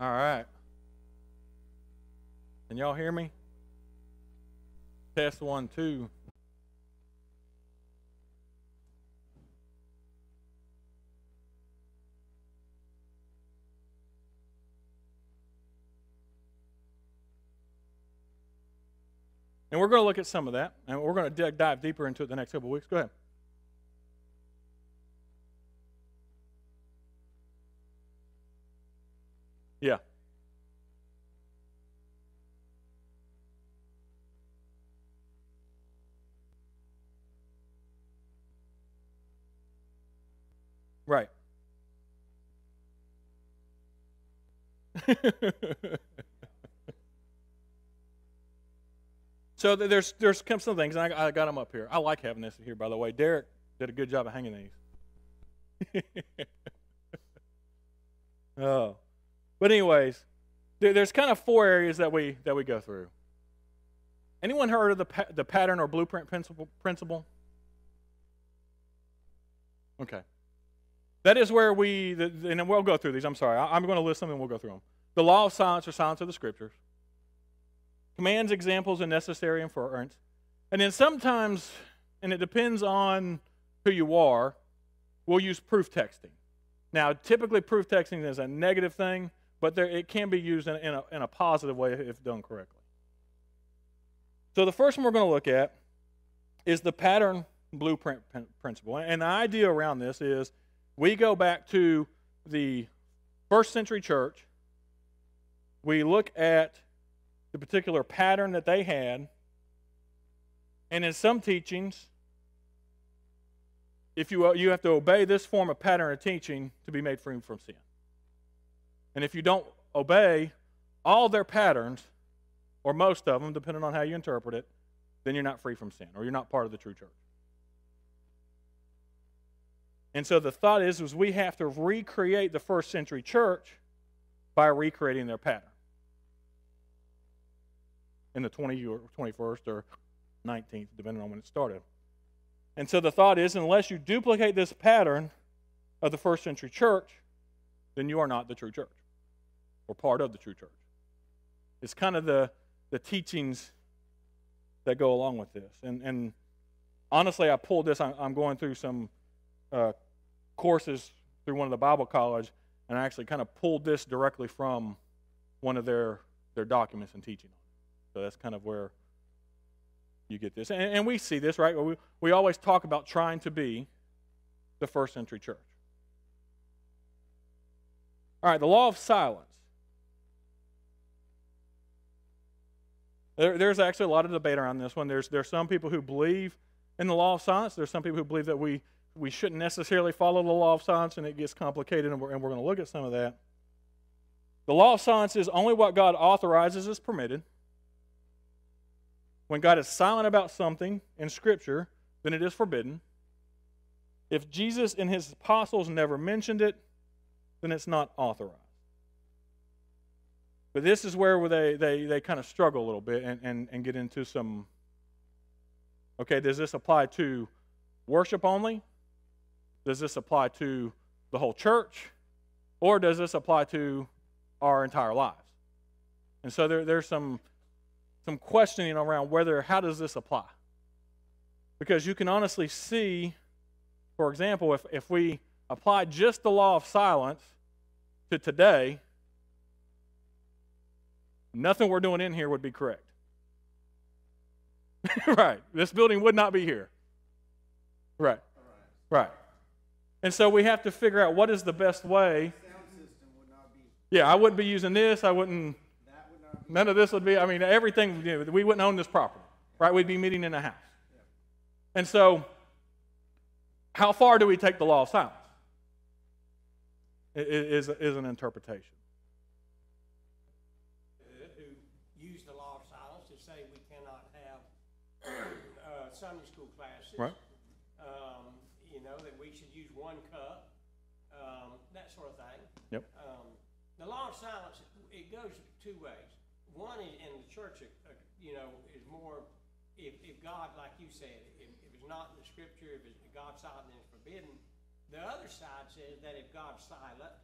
All right. Can y'all hear me? Test one, two. And we're going to look at some of that, and we're going to dive deeper into it the next couple of weeks. Go ahead. Yeah. Right. so there's there's some things, and I, I got them up here. I like having this here, by the way. Derek did a good job of hanging these. oh. But anyways, there's kind of four areas that we that we go through. Anyone heard of the pa- the pattern or blueprint principle? Principle. Okay. That is where we, the, and we'll go through these. I'm sorry. I, am going to list them and we'll go through them. The law of silence or silence of the scriptures. Commands, examples, and necessary inference. And then sometimes, and it depends on who you are, we'll use proof texting. Now, typically, proof texting is a negative thing but there, it can be used in, in, a, in a positive way if done correctly. So the first one we're going to look at is the pattern blueprint principle. And the idea around this is we go back to the first century church, we look at the particular pattern that they had, and in some teachings, if you, you have to obey this form of pattern of teaching to be made free from sin. And if you don't obey all their patterns, or most of them, depending on how you interpret it, then you're not free from sin, or you're not part of the true church. And so the thought is, is we have to recreate the first century church by recreating their pattern in the 20 or 21st or 19th, depending on when it started. And so the thought is, unless you duplicate this pattern of the first century church, then you are not the true church or part of the true church. It's kind of the, the teachings that go along with this. And, and honestly, I pulled this. I'm, going through some uh, courses through one of the Bible college, and I actually kind of pulled this directly from one of their, their documents and teaching. So that's kind of where you get this. And, and we see this, right? We, we always talk about trying to be the first century church. All right, the law of silence. There, there's actually a lot of debate around this one. There's, there's some people who believe in the law of silence. There's some people who believe that we, we shouldn't necessarily follow the law of silence and it gets complicated, and we're, and we're going to look at some of that. The law of silence is only what God authorizes is permitted. When God is silent about something in Scripture, then it is forbidden. If Jesus and his apostles never mentioned it, then it's not authorized. But this is where they, they, they kind of struggle a little bit and, and, and get into some okay, does this apply to worship only? Does this apply to the whole church? Or does this apply to our entire lives? And so there, there's some, some questioning around whether, how does this apply? Because you can honestly see, for example, if, if we apply just the law of silence to today, nothing we're doing in here would be correct. right. This building would not be here. Right. Right. And so we have to figure out what is the best way. Yeah, I wouldn't be using this. I wouldn't. None of this would be. I mean, everything. You know, we wouldn't own this property, right? We'd be meeting in a house. And so, how far do we take the law of silence? Is is an interpretation. That sort of thing. Yep. Um, the law of silence, it goes two ways. One is in the church, uh, you know, is more, if, if God, like you said, if, if it's not in the scripture, if it's God's silent, then it's forbidden. The other side says that if God's silent,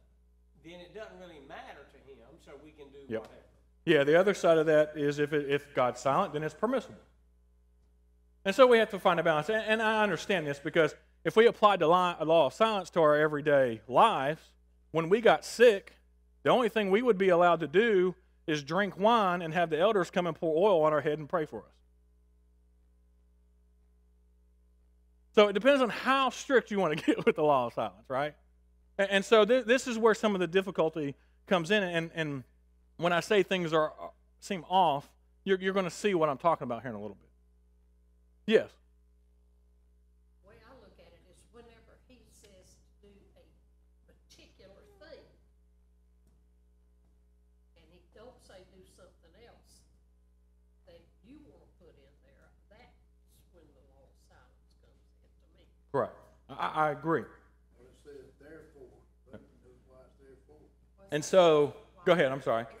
then it doesn't really matter to him, so we can do Yep. whatever. Yeah, the other side of that is if, it, if God's silent, then it's permissible. And so we have to find a balance. And, and I understand this because if we applied the law, law of silence to our everyday lives, when we got sick, the only thing we would be allowed to do is drink wine and have the elders come and pour oil on our head and pray for us. So it depends on how strict you want to get with the law of silence, right? And, so th- this is where some of the difficulty comes in. And, and when I say things are uh, seem off, you're, you're going to see what I'm talking about here in a little bit. Yes. I, I agree. Well, it says therefore, but knows why it's therefore. And so, go over the speed limit ahead. I'm sorry. I mean,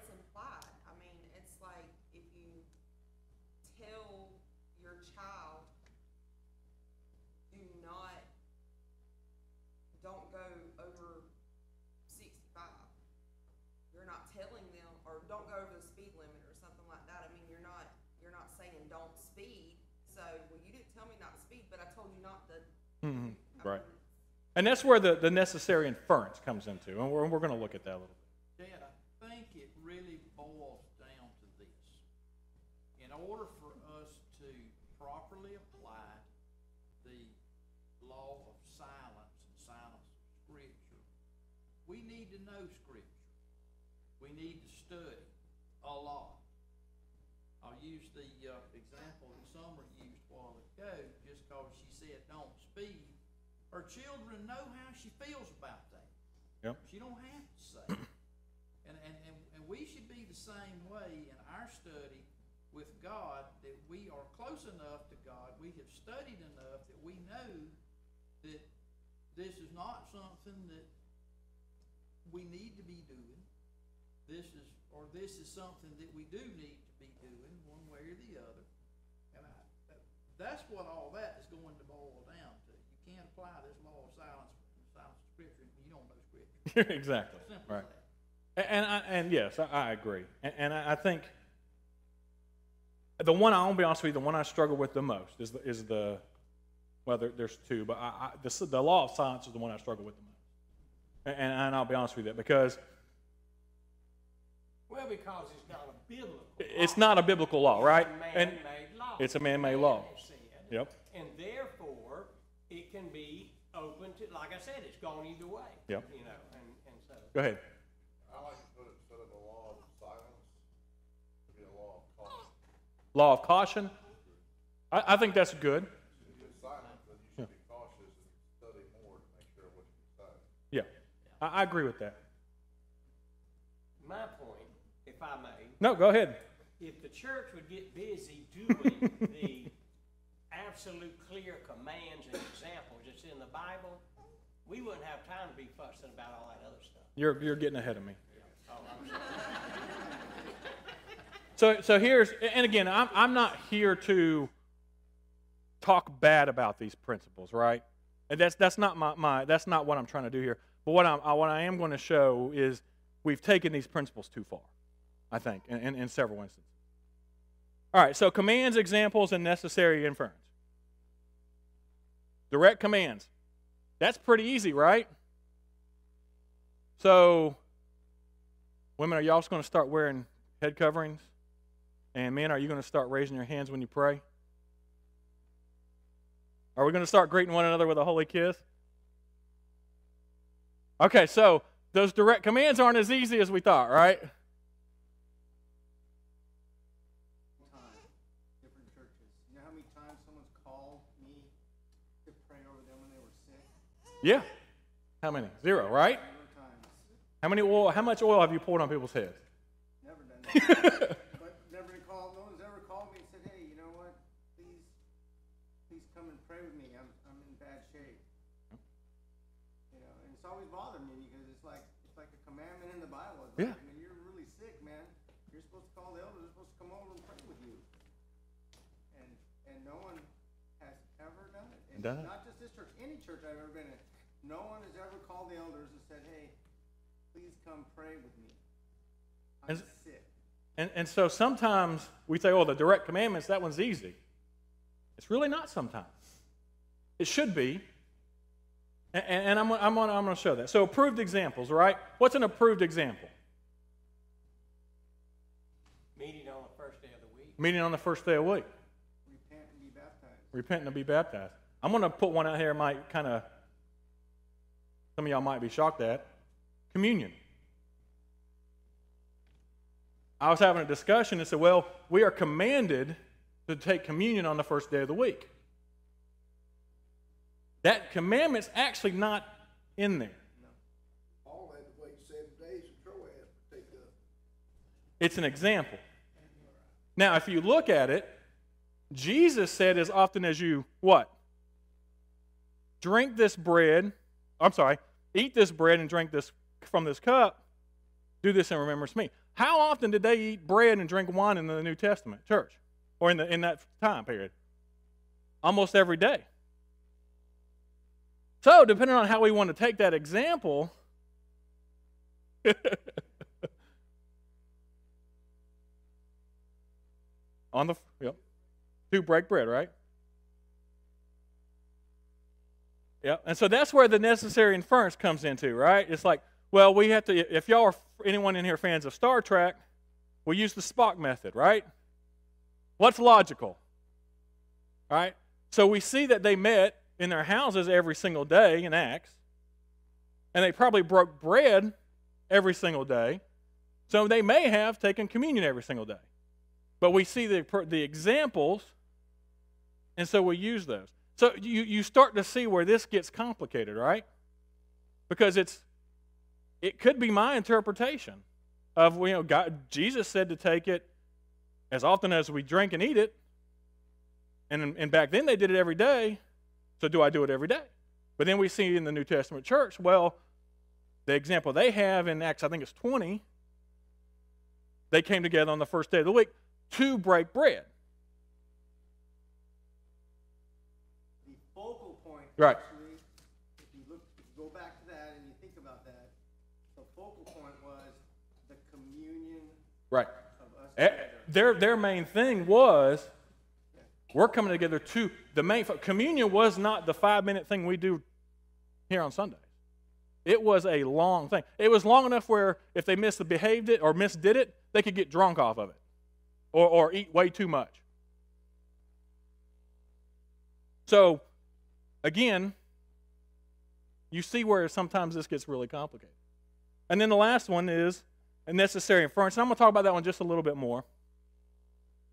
it's And that's where the, the necessary inference comes into. And we're, we're going to look at that a little bit. Dad, I think it really boils down to this. In order for us to properly apply the law of silence and silence of scripture, we need to know scripture. We need to study a lot. I'll use the, uh, example that Summer used a while ago, just cause she said don't speed. Her children know how she feels about that. Yep. She don't have to say. And, and, and, and we should be the same way in our study with God, that we are close enough to God, we have studied enough that we know that this is not something that we need to be doing. This is, or this is something that we do need to be doing, one way or the other. And I, that's what all that is going to boil down to. You can't apply this law of silence, silence of scripture, if you don't know scripture. exactly. Simple Right. And, I, and yes, I, I agree. And, and I I think the one, I'll be honest with you, the one I struggle with the most is the, is the well, there, there's two, but I, the, the law of silence is the one I struggle with the most. And, and I'll be honest with you, that because Well, because it's not a biblical. it's law. not a biblical law, right? It's a And law. it's a man-made law. Yep. And therefore, it can be open to, like I said, it's gone either way. Yep. You know, and, and so. Go ahead. I like to put it instead of a law of silence, to be a law of caution. Law of caution. I, I think that's good. Silent, but you should be cautious and study more to make sure what you say. Yeah, I, I agree with that. My point, if I may, No, go ahead. if the church would get busy doing the absolute clear commands and examples that's in the Bible, we wouldn't have time to be fussing about all that other stuff. You're, you're getting ahead of me. Oh, So, so here's, and again, I'm, I'm not here to talk bad about these principles, right? And that's, that's not my, my, that's not what I'm trying to do here. But what I'm, I, what I am going to show is we've taken these principles too far, I think, in, in, in several instances. All right, so commands, examples, and necessary inference. Direct commands. That's pretty easy, right? So, women, are y'all going to start wearing head coverings? And men, are you going to start raising your hands when you pray? Are we going to start greeting one another with a holy kiss? Okay, so those direct commands aren't as easy as we thought, right? time, different churches. You know how many times someone's called me to pray over them when they were sick? Yeah. How many? Zero, right? How many oil? How much oil have you poured on people's heads? Never done that. but never called, no one's ever called me and said, hey, you know what? Please, please come and pray with me. I'm, I'm in bad shape. You know, and it's always bothered me because it's like, it's like a commandment in the Bible. It's Yeah. like, when you're really sick, man, you're supposed to call the elders. They're supposed to come over and pray with you. And, and no one has ever done it. And Done it. Not just this church, any church I've ever been in. No one has ever called the elders and said, hey, please please come pray with me. I'm And- sick. And, and so sometimes we say, oh, the direct commandments, that one's easy. It's really not sometimes. It should be. And, and I'm, I'm, gonna, I'm going to show that. So, approved examples, right? What's an approved example? Meeting on the first day of the week. Meeting on the first day of the week. Repent and be baptized. Repent and be baptized. I'm going to put one out here, might kind of, some of y'all might be shocked at. Communion. I was having a discussion and said, well, we are commanded to take communion on the first day of the week. That commandment's actually not in there. It's an example. Now, if you look at it, Jesus said, as often as you what? Drink this bread, I'm sorry, eat this bread and drink this from this cup, do this in remembrance of me. How often did they eat bread and drink wine in the New Testament church? Or in, the, in that time period? Almost every day. So, depending on how we want to take that example, on the yep, to break bread, right? Yep, and so that's where the necessary inference comes into, right? It's like, well, we have to. If y'all are anyone in here fans of Star Trek, we use the Spock method, right? What's logical? Right? So we see that they met in their houses every single day in Acts, and they probably broke bread every single day. So they may have taken communion every single day. But we see the, the examples, and so we use those. So you, you start to see where this gets complicated, right? Because it's it could be my interpretation of you know God Jesus said to take it as often as we drink and eat it. And, and back then they did it every day. So do I do it every day? But then we see in the New Testament church, well, the example they have in Acts, I think it's 20, they came together on the first day of the week to break bread. Right. actually, if you look, if you go back to that and you think about that, the focal point was the communion Right. of us Eh, together. Their, their main thing was we're coming together to the main communion was not the five minute thing we do here on Sundays. It was a long thing. It was long enough where if they misbehaved it or misdid it, they could get drunk off of it or, or eat way too much. So, again, you see where sometimes this gets really complicated. And then the last one is a necessary inference. And I'm going to talk about that one just a little bit more.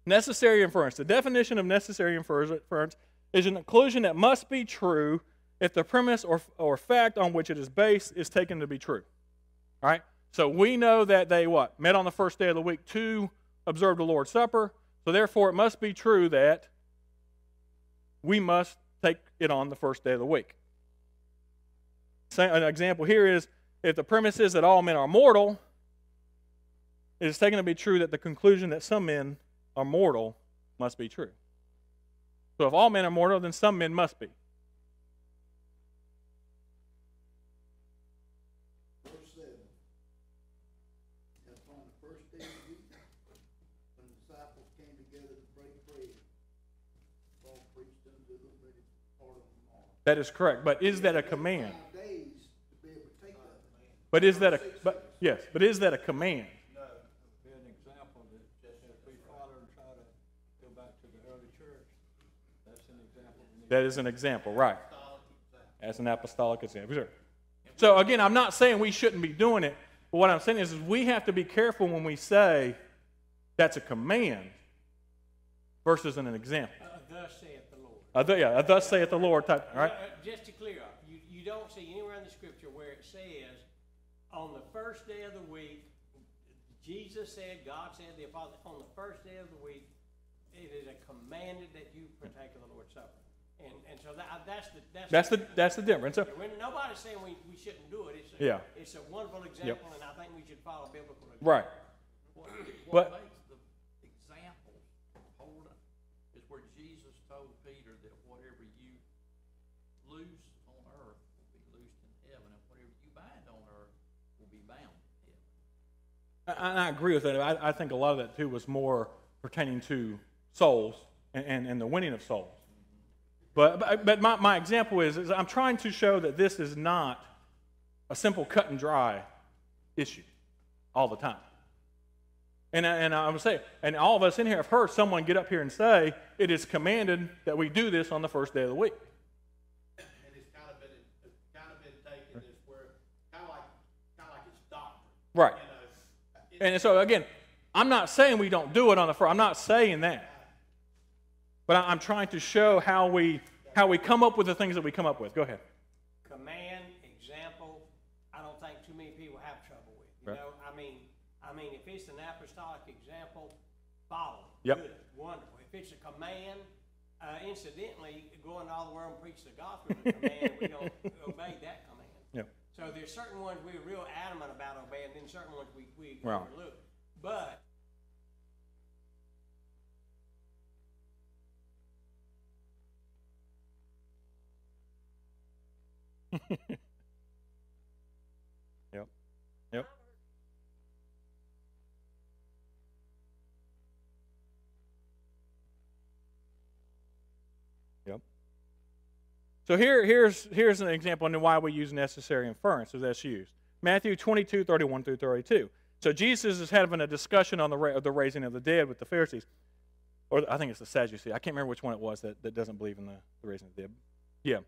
Necessary inference. The definition of necessary inference is an conclusion that must be true if the premise or, or fact on which it is based is taken to be true. All right? So we know that they what? Met on the first day of the week to observe the Lord's Supper. So therefore, it must be true that we must take it on the first day of the week. An example here is if the premise is that all men are mortal, it is taken to be true that the conclusion that some men are mortal must be true. So if all men are mortal, then some men must be. Verse seven. That's on the first day of the week, when the disciples came together to break bread. Paul preached unto them, ready to part of them all. That is correct. But is that a command? But is that a but yes, but is that a command? That's an example. right? As an apostolic example. Sure. So again, I'm not saying we shouldn't be doing it, but what I'm saying is, is we have to be careful when we say that's a command versus an example. Uh, Thus saith th- yeah, thus saith the Lord type, all right? Uh, uh, Just to clear up, you, you don't see anywhere in the scripture where it says, on the first day of the week, Jesus said, God said, the apostle, on the first day of the week, it is a commanded that you partake of the Lord's Supper. And, and so that, that's the, that's. That's the that's the difference. So, When nobody's saying we, we shouldn't do it, it's a, Yeah. it's a wonderful example, and I think we should follow biblical. example. right. What, But- what makes I, I agree with that. I, I think a lot of that too was more pertaining to souls and, and, and the winning of souls. But, but, but my, my example is, is I'm trying to show that this is not a simple cut and dry issue all the time. And, I- and I would say, and all of us in here have heard someone get up here and say, it is commanded that we do this on the first day of the week. And it's kind of been, it's kind of been taken as where, kind of like, kind of like it's doctrine. Right. And so again, I'm not saying we don't do it on the front. I'm not saying that. But I'm trying to show how we how we come up with the things that we come up with. Go ahead. command, example, I don't think too many people have trouble with. You Right. know, I mean, I mean, if it's an apostolic example, follow. Yep. Good, wonderful. If it's a command, uh, incidentally, going to all the world and preach the gospel is a command, we don't obey that command. So there's certain ones we're real adamant about obeying, and then certain ones we, we Right. overlook. But Yep. Yep. Yep. So here, here's, here's an example into why we use necessary inference as that's used. Matthew 22, 31 through 32. So Jesus is having a discussion on the, ra- the raising of the dead with the Pharisees. Or I think it's the Sadducees. I can't remember which one it was that, that doesn't believe in the, the raising of the dead. Yeah.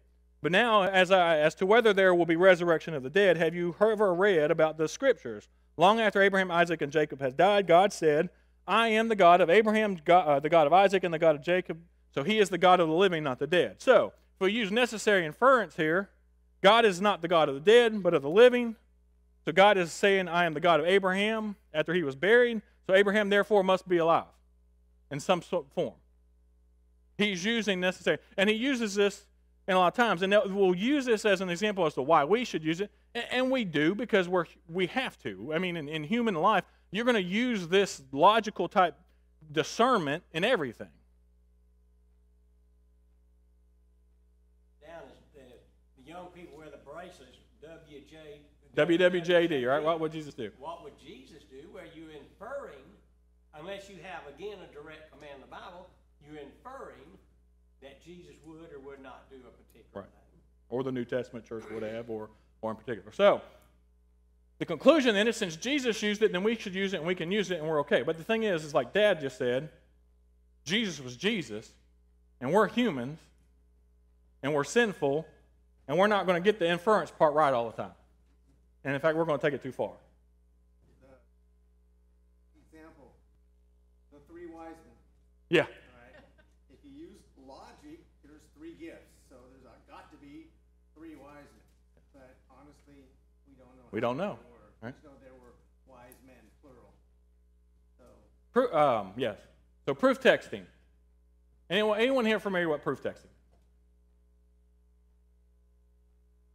But now, as, I, as to whether there will be resurrection of the dead, have you ever read about the scriptures? Long after Abraham, Isaac, and Jacob had died, God said, I am the God of Abraham, God, uh, the God of Isaac, and the God of Jacob. So he is the God of the living, not the dead. So, if we use necessary inference here, God is not the God of the dead, but of the living. So God is saying, I am the God of Abraham after he was buried. So Abraham, therefore, must be alive in some sort of form. He's using necessary. And he uses this in a lot of times. And we'll use this as an example as to why we should use it. And, we do because we're, we have to. I mean, in, in human life, you're going to use this logical type discernment in everything. WWJD, right? What would Jesus do? What would Jesus do? Where you inferring, unless you have again a direct command in the Bible, you're inferring that Jesus would or would not do a particular Right. thing. or the New Testament church would have, or, or in particular. So, the conclusion then is since Jesus used it, then we should use it and we can use it and we're okay. But the thing is, is like Dad just said, Jesus was Jesus, and we're humans, and we're sinful, and we're not going to get the inference part right all the time. And in fact, we're going to take it too far. Example, the three wise men, Yeah, right? If you use logic, there's three gifts, so there's got to be three wise men. But honestly, we don't know. We don't know, right? We just know there were wise men, plural. So, Pro- um, yes. So proof texting. Anyone, anyone here familiar with proof texting?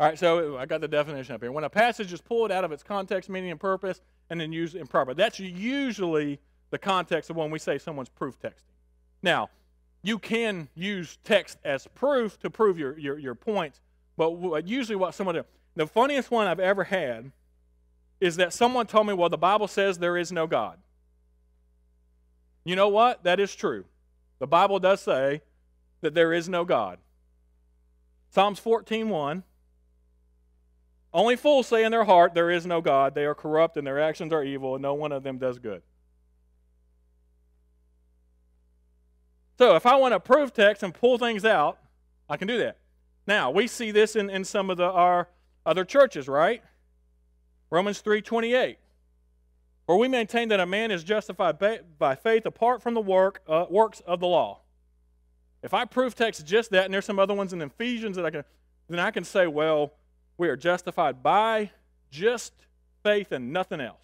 All right, so I got the definition up here. When a passage is pulled out of its context, meaning, and purpose, and then used improper. That's usually the context of when we say someone's proof texting. Now, you can use text as proof to prove your, your, your point, but uh, usually what someone do, the funniest one I've ever had is that someone told me, well, the Bible says there is no God. You know what? That is true. The Bible does say that there is no God. Psalms 14:1 Only fools say in their heart there is no God. They are corrupt and their actions are evil and no one of them does good. So if I want to prove text and pull things out, I can do that. Now, we see this in, in some of the, our other churches, right? Romans 3:28. For we maintain that a man is justified ba- by faith apart from the work uh, works of the law. If I prove text just that, and there's some other ones in Ephesians that I can, then I can say, well, we are justified by just faith and nothing else.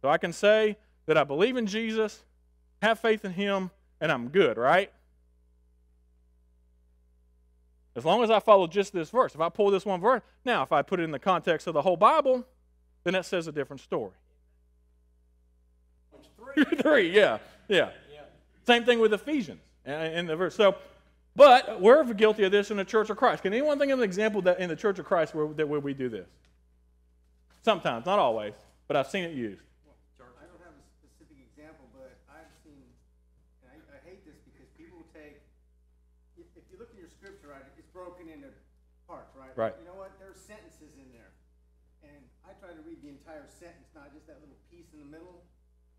So I can say that I believe in Jesus, have faith in Him, and I'm good, right? As long as I follow just this verse. If I pull this one verse, now if I put it in the context of the whole Bible, then that says a different story. Three. Yeah, yeah. Yeah. Same thing with Ephesians uh, in the verse. So, but we're guilty of this in the church of Christ. Can anyone think of an example that in the church of Christ where, that where we do this? Sometimes, not always, but I've seen it used. Well, I don't have a specific example, but I've seen, and I, I hate this because people take, if, if, you look in your scripture, right, it's broken into parts, right? Right. You know what? There are sentences in there. And I try to read the entire sentence, not just that little piece in the middle.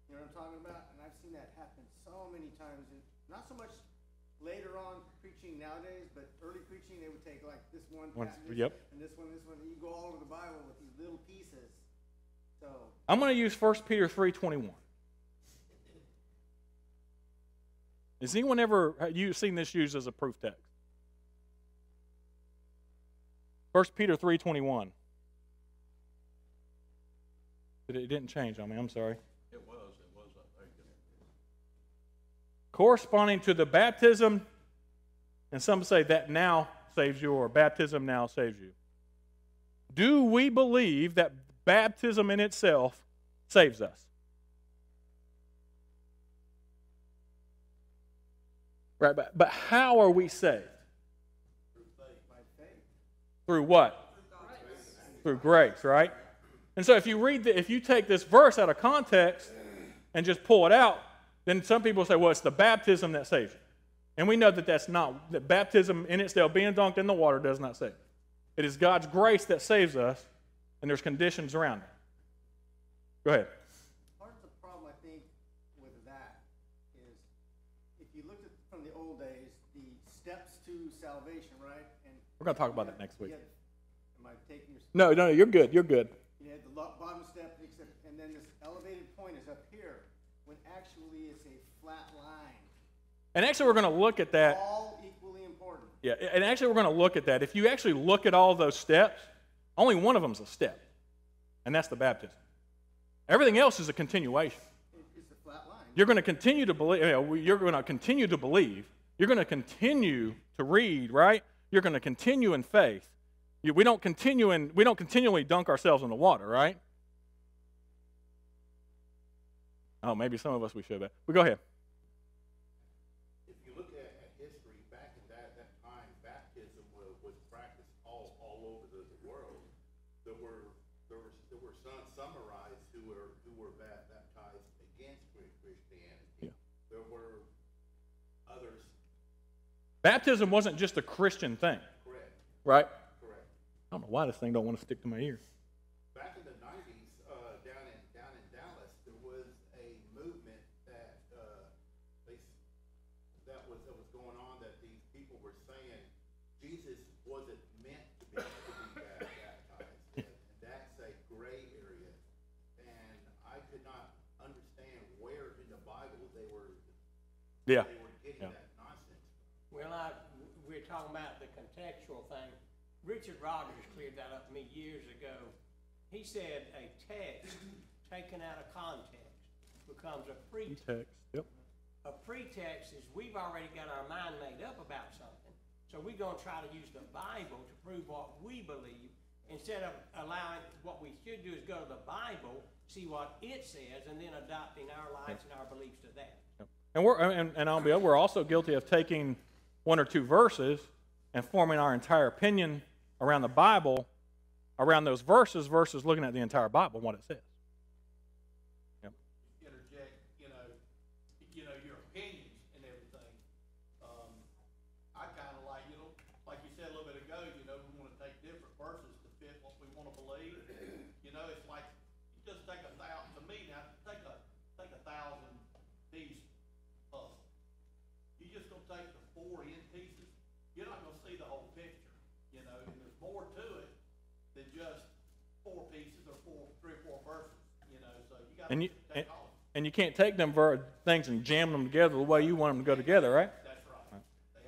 You know what I'm talking about? And I've seen that happen so many times, and not so much later on preaching nowadays, but early preaching they would take like this one One- passage yep. and this one, this one. And you go all over the Bible with these little pieces. So I'm going to use 1 Peter 3:21. Has anyone ever you seen this used as a proof text? 1 Peter 3:21. It it didn't change on me. I'm sorry. It was, it was, I think. Corresponding to the baptism, and some say that now saves you, or baptism now saves you. Do we believe that baptism in itself saves us? Right, but, but how are we saved? Through what? Through grace, right? And so if you read the, if you take this verse out of context and just pull it out, then some people say, well, it's the baptism that saves you. And we know that that's not, that baptism in itself, being dunked in the water, does not save. It is God's grace that saves us, and there's conditions around it. Go ahead. Part of the problem, I think, with that is if you looked at from the old days, the steps to salvation, right? And We're going to talk about that next week. had- Am I taking your? No, no, you're good. You're good. You had the lo- bottom step, except, and then this elevated point is up here, when actually it's a flat line. And actually, we're going to look at that. All equally important. Yeah, and actually, we're going to look at that. If you actually look at all those steps, only one of them is a step, and that's the baptism. Everything else is a continuation. It's a flat line. You're going to continue to believe. You know, you're going to continue to believe. You're going to continue to read, right? You're going to continue in faith. You, we don't continue in. We don't continually dunk ourselves in the water, right? Oh, maybe some of us we should, but we go ahead. If you look at, at history, back in that, that time, baptism was, was practiced all, all over the, the world. There were, there were, there were some summarized who were, who were ba- baptized against Chri- Christianity. Yeah. There were others, Baptism wasn't just a Christian thing, correct, right? correct. I don't know why this thing don't want to stick to my ear. Back in the nineties, uh, down in, down in Dallas, there was a movement that, uh, they, that was, that was going on, that these people were saying Jesus wasn't meant to be, to be ba- baptized. And that's a gray area, and I could not understand where in the Bible they were, Yeah. they were getting Yeah. that nonsense. Well, I, we're talking about the contextual thing. Richard Rogers cleared that up to me years ago. He said a text taken out of context becomes a pretext. Text. Yep. A pretext is we've already got our mind made up about something, so we're gonna try to use the Bible to prove what we believe, instead of allowing, what we should do is go to the Bible, see what it says, and then adopting our lives and our beliefs to that. And we're and, and I'll be we're also guilty of taking one or two verses and forming our entire opinion around the Bible, around those verses, versus looking at the entire Bible what it says. And you and, and you can't take them ver- things and jam them together the way you want them to go together, right? Right.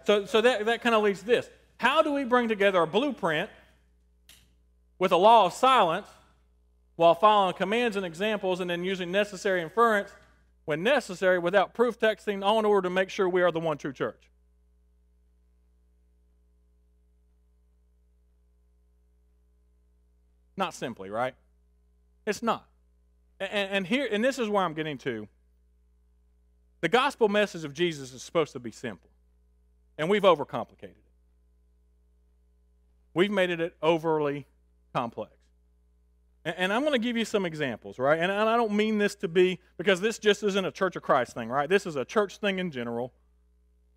So, so that, that kind of leads to this. How do we bring together a blueprint with a law of silence while following commands and examples and then using necessary inference when necessary without proof texting all in order to make sure we are the one true church? Not simply, right? It's not. And, and here, and this is where I'm getting to. The gospel message of Jesus is supposed to be simple and we've overcomplicated it. We've made it overly complex. And, I'm going to give you some examples, right? And, I don't mean this to be, because this just isn't a Church of Christ thing, right? This is a church thing in general.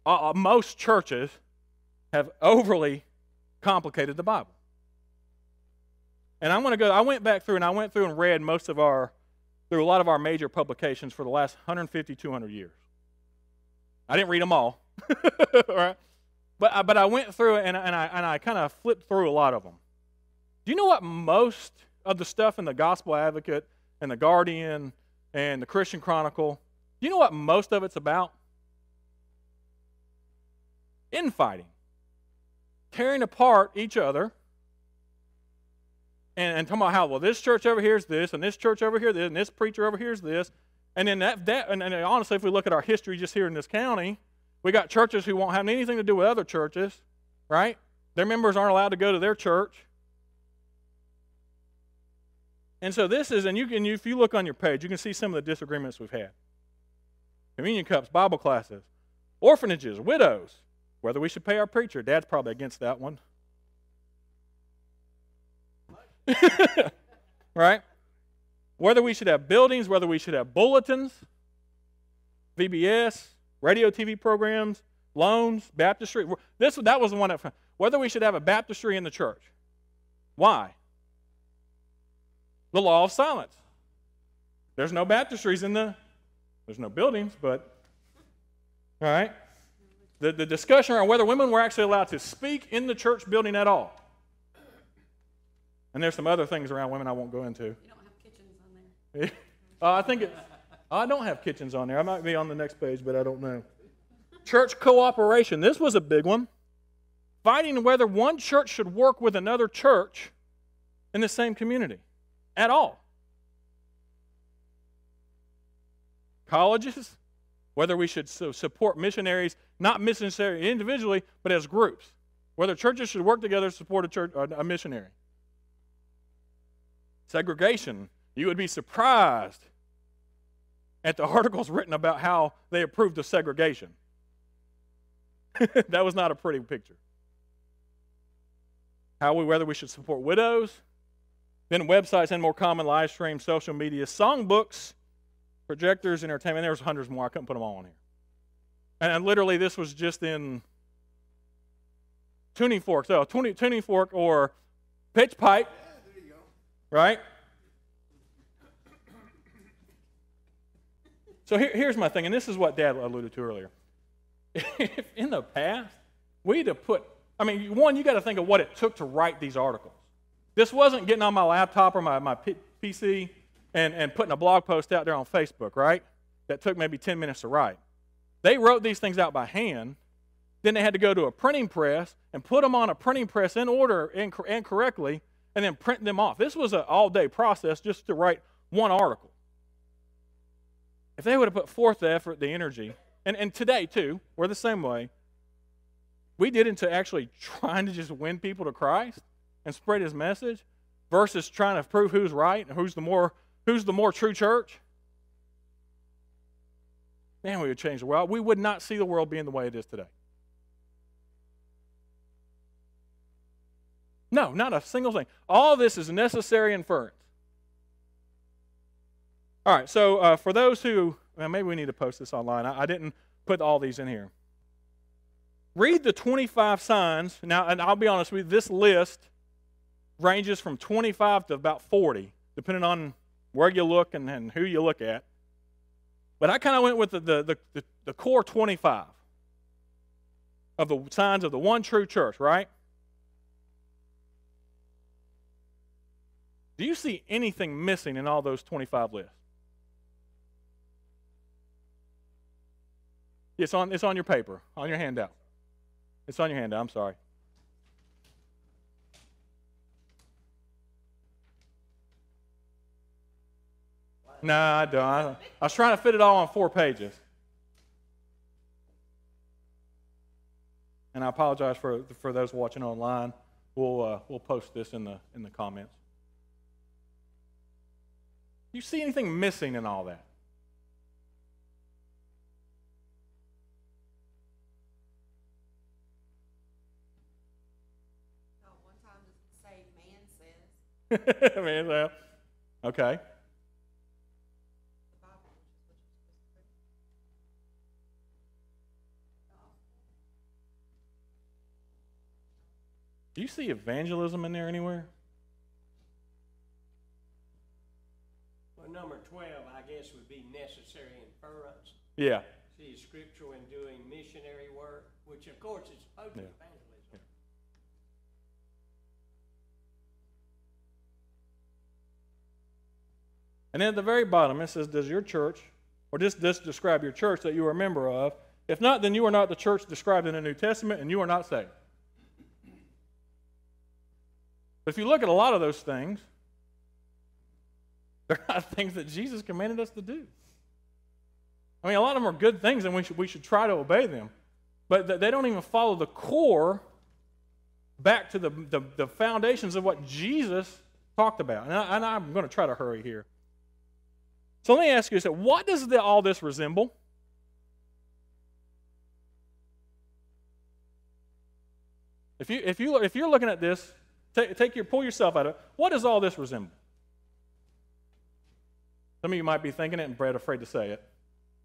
Uh, most churches have overly complicated the Bible. And I'm going to go, I went back through and I went through and read most of our, through a lot of our major publications for the last 150, 200 years. I didn't read them all, all right? But, I- but I went through and, and I, and I kind of flipped through a lot of them. Do you know what most of the stuff in the Gospel Advocate and the Guardian and the Christian Chronicle, do you know what most of it's about? Infighting, tearing apart each other, and, and talking about how, well, this church over here is this, and this church over here this, and this preacher over here is this. And then that, that and, and honestly, if we look at our history just here in this county, we got churches who won't have anything to do with other churches, right? Their members aren't allowed to go to their church. And so this is, and you can, if you look on your page, you can see some of the disagreements we've had. Communion cups, Bible classes, orphanages, widows, whether we should pay our preacher. Dad's probably against that one. right? Whether we should have buildings, whether we should have bulletins, VBS, radio TV programs, loans, baptistry. This that was the one that whether we should have a baptistry in the church. Why? The law of silence. There's no baptistries in the there's no buildings, but all right. The, the discussion around whether women were actually allowed to speak in the church building at all. And there's some other things around women I won't go into. You don't have kitchens on there. Uh, I think it, I don't have kitchens on there. I might be on the next page, but I don't know. Church cooperation. This was a big one. Fighting whether one church should work with another church in the same community at all. Colleges, whether we should su- support missionaries, not missionaries individually, but as groups. Whether churches should work together to support a, church, a missionary. Segregation. You would be surprised at the articles written about how they approved of segregation. that was not a pretty picture. How we whether we should support widows, then websites and more common live stream, social media, songbooks, projectors, entertainment. There's hundreds more. I couldn't put them all on here. And literally, this was just in tuning forks. Oh, tuning, tuning fork or pitch pipe. Right? So here, here's my thing, and this is what Dad alluded to earlier. If in the past, we'd have put, I mean, one, you got to think of what it took to write these articles. This wasn't getting on my laptop or my, my PC and, and putting a blog post out there on Facebook, right? That took maybe 10 minutes to write. They wrote these things out by hand. Then they had to go to a printing press and put them on a printing press in order and, and correctly and then print them off. This was an all day process just to write one article. If they would have put forth the effort, the energy, and, and today too, we're the same way, we did into actually trying to just win people to Christ and spread his message versus trying to prove who's right and who's the more who's the more true church. Man, we would change the world. We would not see the world being the way it is today. No, not a single thing. All this is necessary inference. All right, so uh, for those who, well, maybe we need to post this online. I, I didn't put all these in here. Read the 25 signs. Now, and I'll be honest with you, this list ranges from 25 to about 40, depending on where you look and, and who you look at. But I kind of went with the, the, the, the core 25 of the signs of the one true church, right? Do you see anything missing in all those 25 lists? It's on, it's on your paper, on your handout. It's on your handout, I'm sorry. No, I don't. I, I was trying to fit it all on four pages. And I apologize for, for those watching online. We'll, uh, we'll post this in the, in the comments. You see anything missing in all that? Man says, okay. Do you see evangelism in there anywhere? Number twelve, I guess, would be necessary inference. Yeah. See, scriptural in doing missionary work, which of course is totally Yeah. evangelism. And then at the very bottom, it says, Does your church, or just this describe your church that you are a member of? If not, then you are not the church described in the New Testament and you are not saved. But if you look at a lot of those things, they're not things that Jesus commanded us to do. I mean, a lot of them are good things and we should, we should try to obey them. But th- they don't even follow the core back to the, the, the foundations of what Jesus talked about. And, I, I'm going to try to hurry here. So let me ask you this what does the, all this resemble? If, you, if, you, if you're looking at this, take, take your, pull yourself out of it. What does all this resemble? Some of you might be thinking it, and Brett afraid to say it.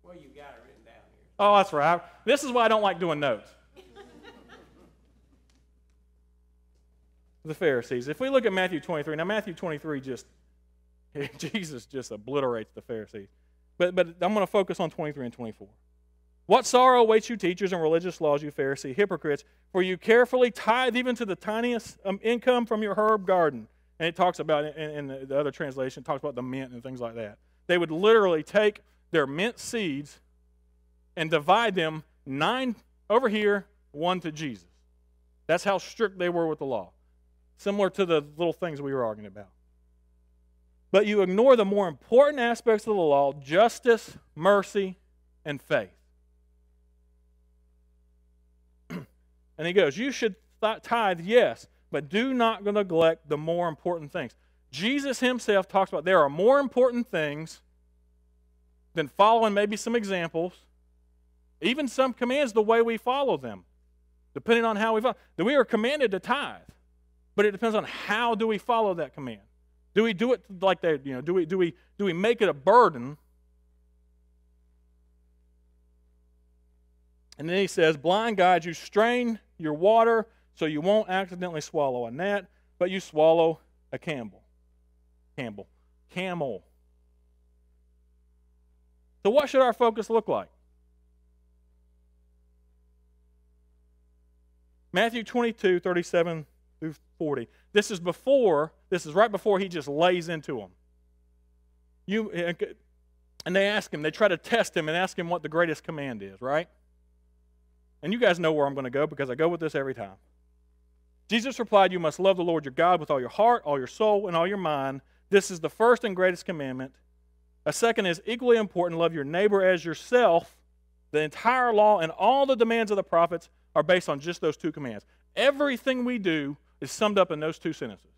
Well, you got it written down here. Oh, that's right. This is why I don't like doing notes. the Pharisees. If we look at Matthew 23, now Matthew 23 just, Jesus just obliterates the Pharisees. But, but I'm going to focus on 23 and 24. What sorrow awaits you, teachers and religious laws, you Pharisee hypocrites, for you carefully tithe even to the tiniest um, income from your herb garden. And it talks about, in, in the, the other translation, it talks about the mint and things like that. They would literally take their mint seeds and divide them nine over here, one to Jesus. That's how strict they were with the law. Similar to the little things we were arguing about. But you ignore the more important aspects of the law justice, mercy, and faith. and he goes, You should tithe, yes, but do not neglect the more important things. Jesus himself talks about there are more important things than following maybe some examples, even some commands, the way we follow them, depending on how we follow. That we are commanded to tithe, but it depends on how do we follow that command. Do we do it like that? You know, do we do we do we make it a burden? And then he says, "Blind guides you strain your water so you won't accidentally swallow a gnat, but you swallow a Campbell, Campbell, camel." So, what should our focus look like? Matthew 22, 37 through 40. This is before, this is right before he just lays into them. You, and they ask him, they try to test him and ask him what the greatest command is, right? And you guys know where I'm going to go because I go with this every time. Jesus replied, You must love the Lord your God with all your heart, all your soul, and all your mind. This is the first and greatest commandment. A second is equally important love your neighbor as yourself. The entire law and all the demands of the prophets are based on just those two commands. Everything we do is summed up in those two sentences.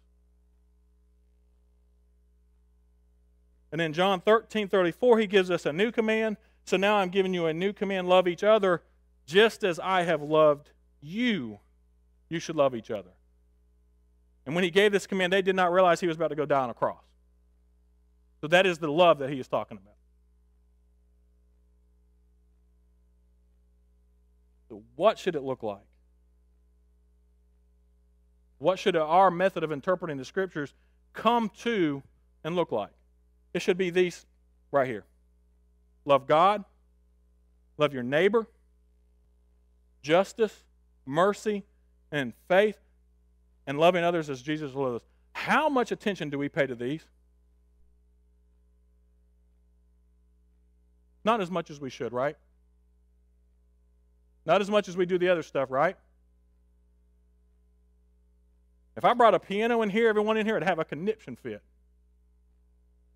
And in John 13 34, he gives us a new command. So now I'm giving you a new command love each other just as I have loved you. You should love each other. And when he gave this command, they did not realize he was about to go die on a cross. So that is the love that he is talking about. So, what should it look like? What should our method of interpreting the scriptures come to and look like? It should be these right here love God, love your neighbor, justice, mercy, and faith, and loving others as Jesus loved us. How much attention do we pay to these? Not as much as we should, right? Not as much as we do the other stuff, right? If I brought a piano in here, everyone in here would have a conniption fit.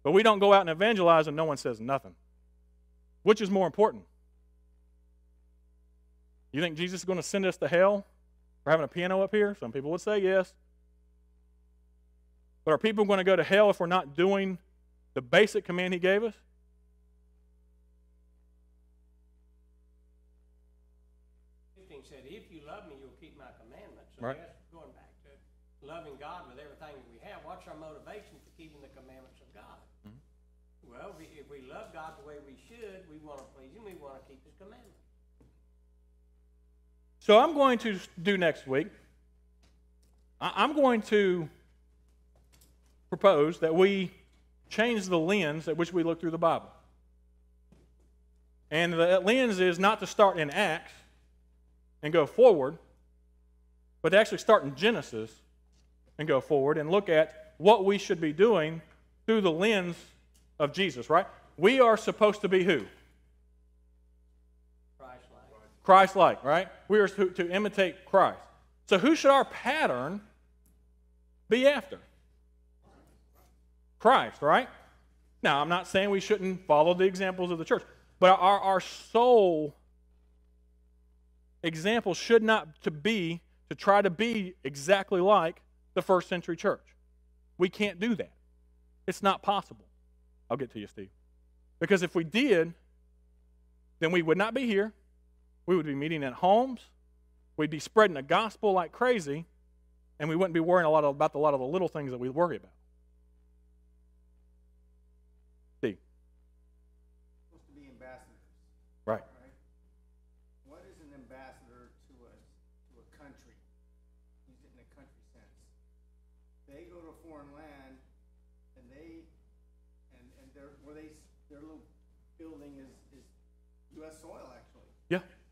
But we don't go out and evangelize and no one says nothing. Which is more important? You think Jesus is going to send us to hell for having a piano up here? Some people would say yes. But are people going to go to hell if we're not doing the basic command he gave us? Said, if you love me, you'll keep my commandments. So Right. that's going back to loving God with everything that we have. What's our motivation for keeping the commandments of God? Mm-hmm. Well, we- if we love God the way we should, we want to please Him, we want to keep His commandments. So I'm going to do next week. I'm going to propose that we change the lens at which we look through the Bible. And the lens is not to start in Acts and go forward, but to actually start in Genesis and go forward and look at what we should be doing through the lens of Jesus, right? We are supposed to be who? Christ-like. Right? We are to, to imitate Christ. So, who should our pattern be after? Christ, right? Now, I'm not saying we shouldn't follow the examples of the church, but our, our sole example should not to be to try to be exactly like the first century church. We can't do that. It's not possible. I'll get to you, Steve. Because if we did, then we would not be here. We would be meeting at homes. We'd be spreading the gospel like crazy, and we wouldn't be worrying a lot about a lot of the little things that we worry about.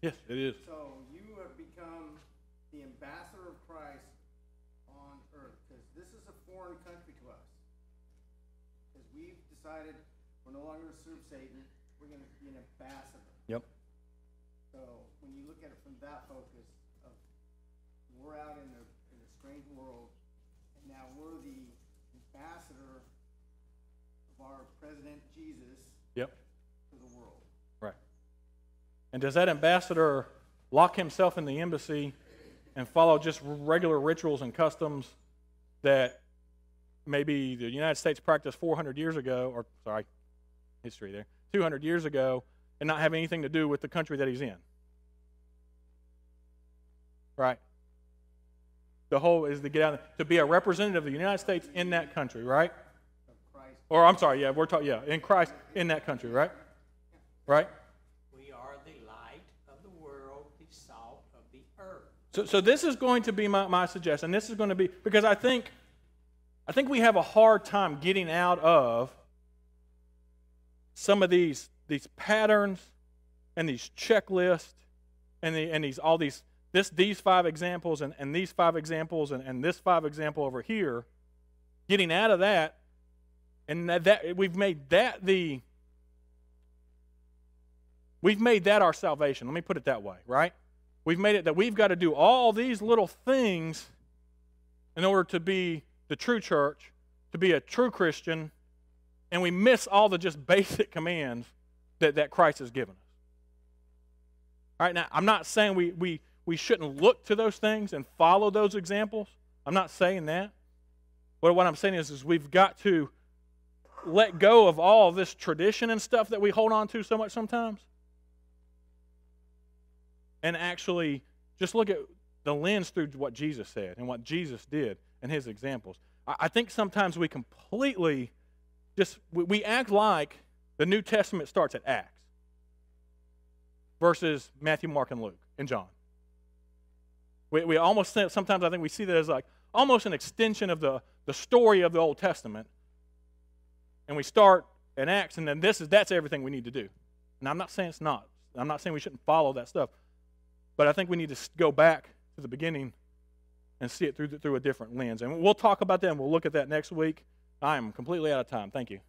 Yes, it is. So you have become the ambassador of Christ on earth, because this is a foreign country to us. Because we've decided we're no longer gonna serve Satan, we're gonna be an ambassador. Yep. So when you look at it from that focus of we're out in a, in a strange world, and now we're the ambassador of our President Jesus Yep. to the world. Right. And does that ambassador lock himself in the embassy and follow just regular rituals and customs that maybe the United States practiced 400 years ago, or sorry, history there, 200 years ago, and not have anything to do with the country that he's in? Right. The whole is to get out to be a representative of the United States in that country, right? Of Christ Or I'm sorry, yeah, we're talking, yeah, in Christ in that country, right? Right. So, so this is going to be my, my suggestion. This is going to be because I think, I think we have a hard time getting out of some of these these patterns and these checklists and the, and these all these this these five examples and, and these five examples and, and this five example over here. Getting out of that, and that, that we've made that the we've made that our salvation. Let me put it that way, right? We've made it that we've got to do all these little things in order to be the true church, to be a true Christian, and we miss all the just basic commands that, that Christ has given us. All right, now, I'm not saying we, we, we shouldn't look to those things and follow those examples. I'm not saying that. But what I'm saying is, is we've got to let go of all this tradition and stuff that we hold on to so much sometimes and actually just look at the lens through what Jesus said and what Jesus did and his examples. I, think sometimes we completely just we, we act like the New Testament starts at Acts versus Matthew, Mark, and Luke and John. We, we almost sometimes I think we see that as like almost an extension of the, the story of the Old Testament. And we start in Acts, and then this is that's everything we need to do. And I'm not saying it's not. I'm not saying we shouldn't follow that stuff. But I think we need to go back to the beginning and see it through, through a different lens. And we'll talk about that and we'll look at that next week. I am completely out of time. Thank you.